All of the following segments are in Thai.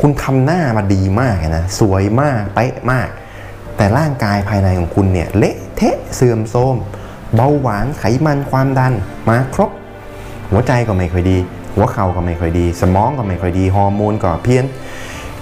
คุณทำหน้ามาดีมากนะสวยมากเป๊ะมาก แต่ร่างกายภายในของคุณเนี่ยเละเทะเสื่อมโทรมเบาหวานไขมันความดันมาครบ หัวใจก็ไม่ค่อยดี หัวเข่าก็ไม่ค่อยดี สมองก็ไม่ค่อยดีฮอร์โมนก็เพี้ยน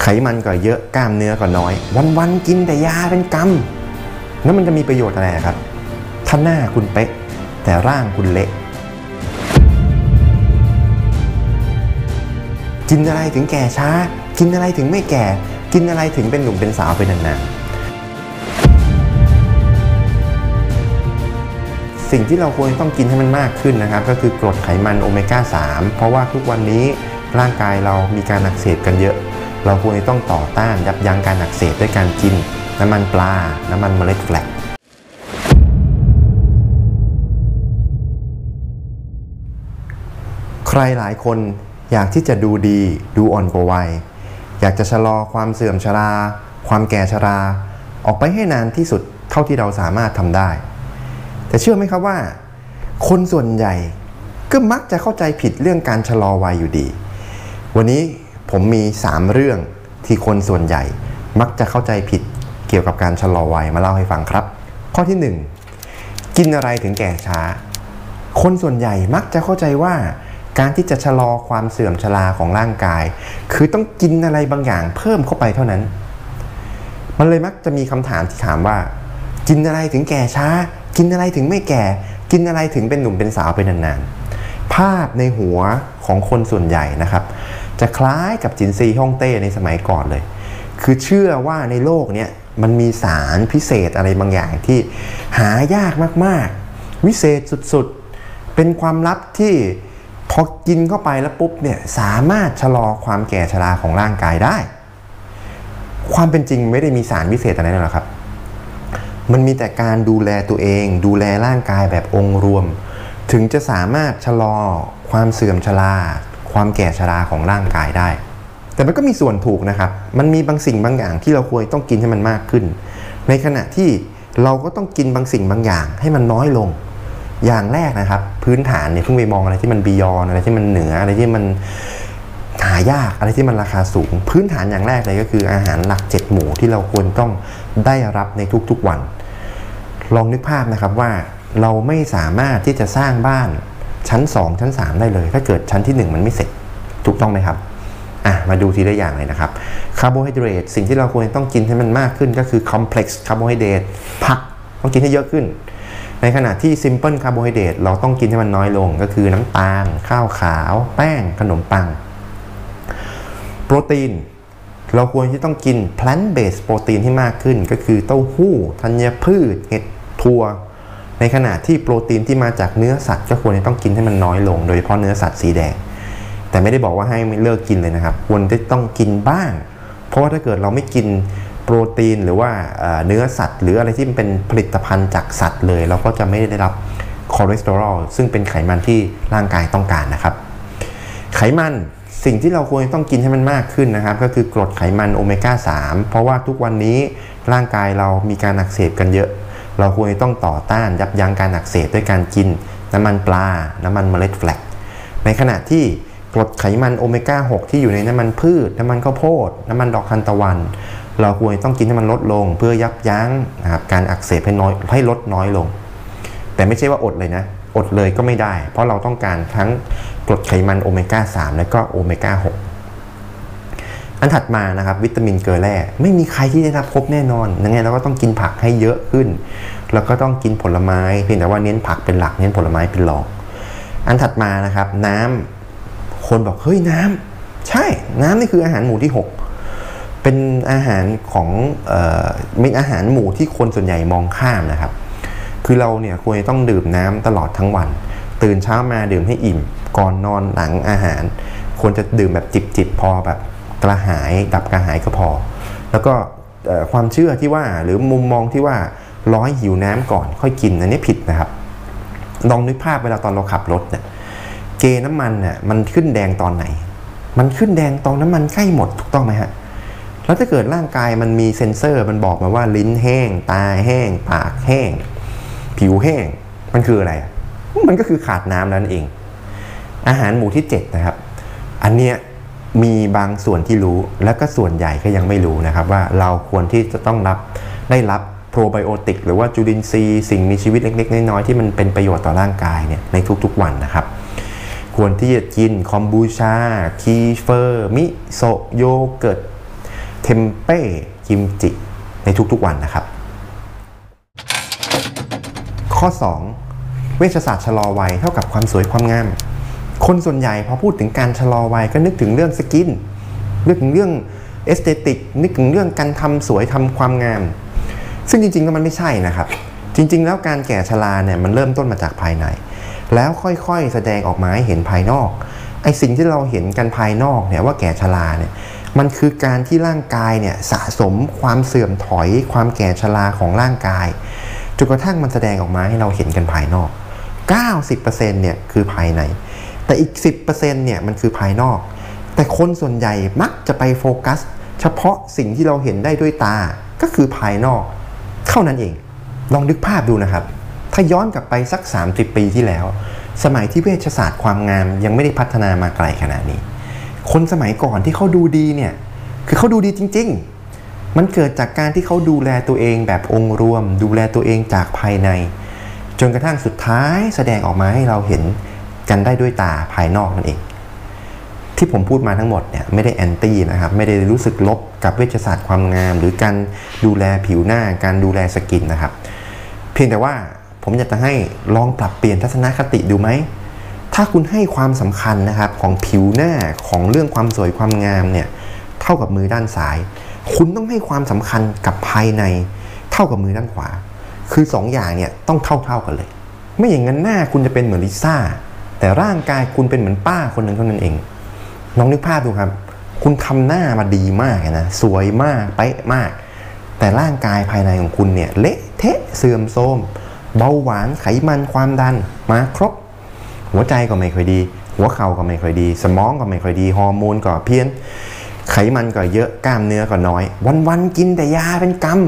ไขมันก็เยอะกล้ามเนื้อก็น้อย วันๆกินแต่ยาเป็นกรรมแล้วมันจะมีประโยชน์อะไรครับถ้าหน้าคุณเป๊ะ แต่ร่างคุณเละกินอะไรถึงแก่ช้า กินอะไรถึงไม่แก่ กินอะไรถึงเป็นหนุ่มเป็นสาวไปนานๆสิ่งที่เราควรต้องกินให้มันมากขึ้นนะครับ ก็คือกรดไขมันโอเมก้า 3 เพราะว่าทุกวันนี้ร่างกายเรามีการอักเสบกันเยอะ เราควรต้องต่อต้านยับยั้งการอักเสบด้วยการกิน น้ำมันปลา น้ำมันเมล็ดแฟลกใครหลายคนอยากที่จะดูดีดูอ่อนกว่าวัย อยากจะชะลอความเสื่อมชรา ความแก่ชรา ออกไปให้นานที่สุดเท่าที่เราสามารถทำได้ แต่เชื่อไหมครับว่า คนส่วนใหญ่ก็มักจะเข้าใจผิดเรื่องการชะลอวัยอยู่ดี วันนี้ผมมี 3 เรื่องที่คนส่วนใหญ่ มักจะเข้าใจผิดเกี่ยวกับการชะลอวัยมาเล่าให้ฟังครับ ข้อที่ 1 กินอะไรถึงแก่ช้า คนส่วนใหญ่มักจะเข้าใจว่า การที่จะชะลอความเสื่อมชราของร่างกาย คือต้องกินอะไรบางอย่างเพิ่มเข้าไปเท่านั้น มันเลยมักจะมีคำถามที่ถามว่า กินอะไรถึงแก่ช้า กินอะไรถึงไม่แก่ กินอะไรถึงเป็นหนุ่มเป็นสาวไปนานๆ ภาพในหัวของคนส่วนใหญ่นะครับ จะคล้ายกับจินซีฮ่องเต้ในสมัยก่อนเลย คือเชื่อว่าในโลกนี้มันมีสารพิเศษอะไรบางอย่างที่หายากมากๆ วิเศษสุดๆ เป็นความลับที่ พอกินเข้าไปแล้วปุ๊บเนี่ยสามารถชะลอความแก่ชราของร่างกายได้ ความเป็นจริงไม่ได้มีสารพิเศษอะไรนั่นหรอกครับ มันมีแต่การดูแลตัวเอง ดูแลร่างกายแบบองค์รวม ถึงจะสามารถชะลอความเสื่อมชราความแก่ชราของร่างกายได้ แต่มันก็มีส่วนถูกนะครับ มันมีบางสิ่งบางอย่างที่เราควรต้องกินให้มันมากขึ้น ในขณะที่เราก็ต้องกินบางสิ่งบางอย่างให้มันน้อยลง อย่างแรกนะครับ พื้นฐานเนี่ยเพิ่งไปมองอะไรที่มันบียอนอะไรที่มันเหนืออะไรที่มันหายากอะไรที่มันราคาสูง พื้นฐานอย่างแรกเลยก็คืออาหารหลักเจ็ดหมู่ที่เราควรต้องได้รับในทุกๆวัน ลองนึกภาพนะครับว่าเราไม่สามารถที่จะสร้างบ้านชั้น 2 ชั้น 3 ได้เลย ถ้าเกิดชั้นที่ 1 มันไม่เสร็จถูกต้องไหมครับอะมาดูทีละอย่างเลยนะครับคาร์โบไฮเดรตสิ่งที่เราควรต้องกินให้มันมากขึ้นก็คือ complex คาร์โบไฮเดรตผักต้องกินให้เยอะขึ้น ในขณะที่ simple คาร์โบไฮเดรตเราต้องกินให้มันน้อยลงก็คือน้ำตาล ข้าวขาว แป้ง ขนมปัง โปรตีน เราควรที่ต้องกิน plant based โปรตีนที่มากขึ้น ก็คือเต้าหู้ธัญพืช เห็ดถั่วในขณะที่โปรตีนที่มาจากเนื้อสัตว์ ก็ควรจะต้องกินให้มันน้อยลง โดยเฉพาะเนื้อสัตว์สีแดง แต่ไม่ได้บอกว่าให้เลิกกินเลยนะครับ ควรจะต้องกินบ้าง เพราะว่าถ้าเกิดเราไม่กิน โปรตีนหรือว่าเนื้อสัตว์ หรืออะไรที่เป็นผลิตภัณฑ์จากสัตว์เลย เราก็จะไม่ได้รับคอเลสเตอรอลซึ่งเป็นไขมันที่ร่างกายต้องการนะครับ ไขมันสิ่งที่เราควรต้องกินให้มันมากขึ้นนะครับ ก็คือกรดไขมันโอเมก้า 3 เพราะว่าทุกวันนี้ร่างกายเรามีการอักเสบกันเยอะ เราควรต้องต่อต้านยับยั้งการอักเสบด้วยการกิน น้ำมันปลา น้ำมันเมล็ดแฟลกในขณะที่กรดไขมันโอเมก้า 6 ที่อยู่ในน้ำมันพืช น้ำมันข้าวโพด น้ำมันดอกทานตะวันเราควรต้องกินให้มันลดลง เพื่อยับยั้งนะครับการอักเสบให้น้อยให้ลดน้อยลง แต่ไม่ใช่ว่าอดเลยนะ อดเลยก็ไม่ได้ เพราะเราต้องการทั้งกรดไขมันโอเมก้า 3 และก็โอเมก้า 6 อันถัดมานะครับวิตามินเกลือแร่ไม่มีใครที่ได้รับครบแน่นอนยังไงเราก็ต้องกินผักให้เยอะขึ้น แล้วก็ต้องกินผลไม้เพียงแต่ว่าเน้นผักเป็นหลักเน้นผลไม้เป็นรอง อันถัดมานะครับน้ำคนบอกเฮ้ยน้ำใช่น้ำนี่คืออาหารหมู่ที่ 6 เป็นอาหารของเอ่อเป็นอาหารหมู่ที่คนส่วนใหญ่มองข้ามนะครับ คือเราเนี่ยควรจะต้องดื่มน้ำตลอดทั้งวัน ตื่นเช้ามาดื่มให้อิ่ม ก่อนนอนหลังอาหาร ควรจะดื่มแบบจิบๆพอแบบกระหายดับกระหายก็พอ แล้วก็ความเชื่อที่ว่าหรือมุมมองที่ว่าร้อยหิวน้ำก่อนค่อยกินอันนี้ผิดนะครับ ลองนึกภาพเวลาตอนเราขับรถเนี่ยเกน้ำมันเนี่ยมันขึ้นแดงตอนไหน มันขึ้นแดงตอนน้ำมันใกล้หมดถูกต้องไหมฮะ แล้วถ้าเกิดร่างกายมันมีเซ็นเซอร์มันบอกมาว่าลิ้นแห้ง ตาแห้ง ปากแห้ง ผิวแห้ง มันคืออะไร มันก็คือขาดน้ำนั่นเอง อาหารหมู่ที่7นะครับ อันเนี้ยมีบางส่วนที่รู้และก็ส่วนใหญ่ก็ยังไม่รู้นะครับ ว่าเราควรที่จะต้องรับได้รับโปรไบโอติกหรือว่าจุลินทรีย์สิ่งมีชีวิตเล็ก ๆ น้อยๆที่มันเป็นประโยชน์ต่อร่างกายเนี่ยในทุกๆวันนะครับ ควรที่จะกินคอมบูชา คีเฟอร์ มิโซโยเกิร์ต เทมเป้กิมจิ ในทุกๆวันนะครับ ข้อ 2 เวชศาสตร์ชะลอวัยเท่ากับความสวยความงาม คนส่วนใหญ่พอพูดถึงการชะลอวัยก็นึกถึงเรื่อง skin นึกถึงเรื่อง aesthetic นึกถึงเรื่องการทำสวยทำความงาม ซึ่งจริงๆแล้วมันไม่ใช่นะครับ จริง ๆ แล้วการแก่ชราเนี่ยมันเริ่มต้นมาจากภายใน แล้วค่อยๆ แสดงออกมาให้เห็นภายนอกไอสิ่งที่เราเห็นกันภายนอกเนี่ยว่าแก่ชราเนี่ย มันคือการที่ร่างกายเนี่ยสะสมความเสื่อมถอย ความแก่ชราของร่างกายจนกระทั่งมันแสดงออกมาให้เราเห็นกันภายนอก 90%เนี่ยคือภายใน แต่อีก 10%เนี่ยมันคือภายนอก แต่คนส่วนใหญ่มักจะไปโฟกัส เฉพาะสิ่งที่เราเห็นได้ด้วยตาก็คือภายนอก เท่านั้นเอง ลองนึกภาพดูนะครับ ถ้าย้อนกลับไปสัก 30 ปีที่แล้ว สมัยที่เวชศาสตร์ความงามยังไม่ได้พัฒนามาไกลขนาดนี้ คนสมัยก่อนที่เขาดูดีเนี่ยคือเขาดูดีจริง ๆ มันเกิดจากการที่เขาดูแลตัวเองแบบองค์รวม ดูแลตัวเองจากภายใน จนกระทั่งสุดท้ายแสดงออกมาให้เราเห็นกันได้ด้วยตาภายนอกนั่นเอง ที่ผมพูดมาทั้งหมดเนี่ยไม่ได้แอนตี้นะครับไม่ได้รู้สึกลบกับเวชศาสตร์ความงาม หรือการดูแลผิวหน้าการดูแลสกินนะครับ เพียงแต่ว่าผมอยากจะให้ลองปรับเปลี่ยนทัศนคติดูไหมถ้าคุณให้ความสำคัญนะครับ ของผิวหน้าของเรื่องความสวยความงามเนี่ยเท่ากับมือด้านซ้าย คุณต้องให้ความสำคัญกับภายในเท่ากับมือด้านขวา คือ2ออย่างเนี่ยต้องเท่าเท่ากันเลย ไม่อย่างนั้นหน้าคุณจะเป็นเหมือนลิซ่าแต่ร่างกายคุณเป็นเหมือนป้าคนหนึ่งเท่านั้นเองลองนึกภาพดูครับ คุณทำหน้ามาดีมากนะสวยมากเป๊ะมาก แต่ร่างกายภายในของคุณเนี่ยเละเทะเสื่อมโทรมเบาหวานไขมันความดันมาครบ หัวใจก็ไม่ค่อยดี หัวเข่าก็ไม่ค่อยดี สมองก็ไม่ค่อยดีฮอร์โมนก็เพี้ยน ไขมันก็เยอะกล้ามเนื้อก็น้อย วันๆกินแต่ยาเป็นกรรม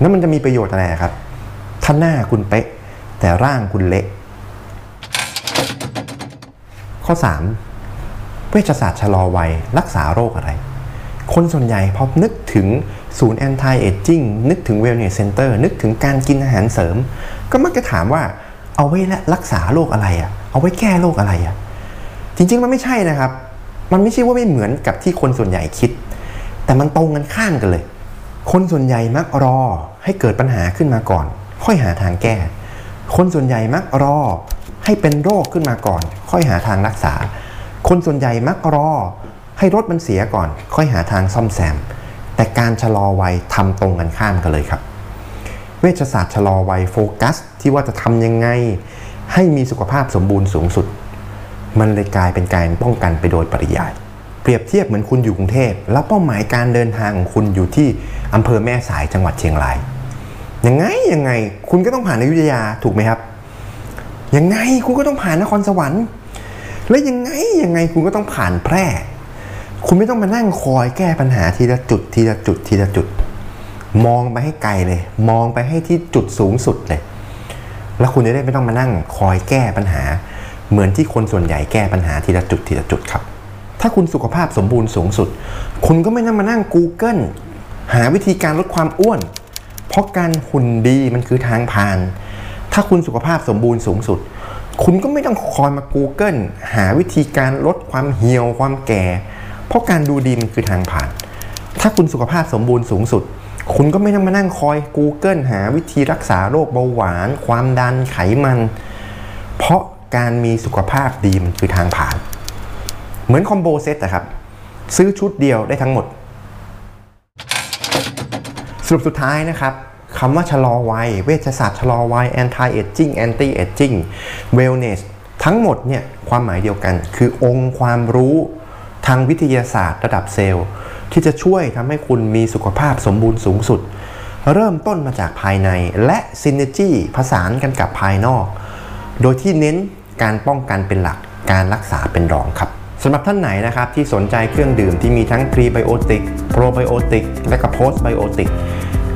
แล้วมันจะมีประโยชน์อะไรครับถ้าหน้าคุณเป๊ะ แต่ร่างคุณเละข้อ 3 เวชศาสตร์ชะลอวัยรักษาโรคอะไร คนส่วนใหญ่พอนึกถึงศูนย์ anti-aging นึกถึง wellness center นึกถึงการกินอาหารเสริม ก็มักจะถามว่าเอาไว้รักษาโรคอะไรอะเอาไว้แก้โรคอะไรอะ จริงๆมันไม่ใช่นะครับ มันไม่ใช่ว่าไม่เหมือนกับที่คนส่วนใหญ่คิด แต่มันตรงกันข้ามกันเลย คนส่วนใหญ่มักรอให้เกิดปัญหาขึ้นมาก่อน ค่อยหาทางแก้ คนส่วนใหญ่มักรอให้เป็นโรคขึ้นมาก่อน ค่อยหาทางรักษา คนส่วนใหญ่มักรอให้รถมันเสียก่อน ค่อยหาทางซ่อมแซม แต่การชะลอวัยทำตรงกันข้ามกันเลยครับ เวชศาสตร์ชะลอวัยโฟกัส ที่ว่าจะทำยังไง ให้มีสุขภาพสมบูรณ์สูงสุด มันเลยกลายเป็นการป้องกันไปโดยปริยาย เปรียบเทียบเหมือนคุณอยู่กรุงเทพแล้วเป้าหมายการเดินทางของคุณอยู่ที่อำเภอแม่สายจังหวัดเชียงรายยังไงยังไงคุณก็ต้องผ่านอยุธยาถูกไหมครับยังไงคุณก็ต้องผ่านนครสวรรค์ และยังไงยังไงคุณก็ต้องผ่านแพร่ คุณไม่ต้องมานั่งคอยแก้ปัญหาทีละจุดทีละจุดทีละจุด มองไปให้ไกลเลย มองไปให้ที่จุดสูงสุดเลย แล้วคุณจะได้ไม่ต้องมานั่งคอยแก้ปัญหา เหมือนที่คนส่วนใหญ่แก้ปัญหาทีละจุดทีละจุดครับ ถ้าคุณสุขภาพสมบูรณ์สูงสุด คุณก็ไม่ต้องมานั่ง Google หาวิธีการลดความอ้วน เพราะการหุ่นดีมันคือทางผ่าน ถ้าคุณสุขภาพสมบูรณ์สูงสุด คุณก็ไม่ต้องคอยมา Google หาวิธีการลดความเหี่ยวความแก่ เพราะการดูดีมันคือทางผ่าน ถ้าคุณสุขภาพสมบูรณ์สูงสุด คุณก็ไม่ต้องมานั่งคอย Google หาวิธีรักษาโรคเบาหวาน ความดันไขมัน เพราะ การมีสุขภาพดีมันคือทางผ่าน เหมือนคอมโบเซตนะครับ ซื้อชุดเดียวได้ทั้งหมด สรุปสุดท้ายนะครับคำว่าชะลอวัย เวชศาสตร์ชะลอวัย anti aging anti aging wellness ทั้งหมดเนี่ยความหมายเดียวกัน คือองค์ความรู้ทางวิทยาศาสตร์ระดับเซลล์ ที่จะช่วยทำให้คุณมีสุขภาพสมบูรณ์สูงสุด เริ่มต้นมาจากภายในและซินเนจี้ผสานกันกับภายนอก โดยที่เน้น การป้องกันเป็นหลัก การรักษาเป็นรองครับสำหรับท่านไหนนะครับที่สนใจเครื่องดื่มที่มีทั้งพรีไบโอติกโปรไบโอติกและก็โพสไบโอติก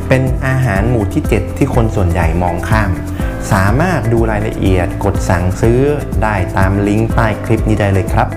เป็นอาหารหมู่ที่ 7 ที่คนส่วนใหญ่มองข้าม สามารถดูรายละเอียดกดสั่งซื้อได้ตามลิงก์ใต้คลิปนี้ได้เลยครับ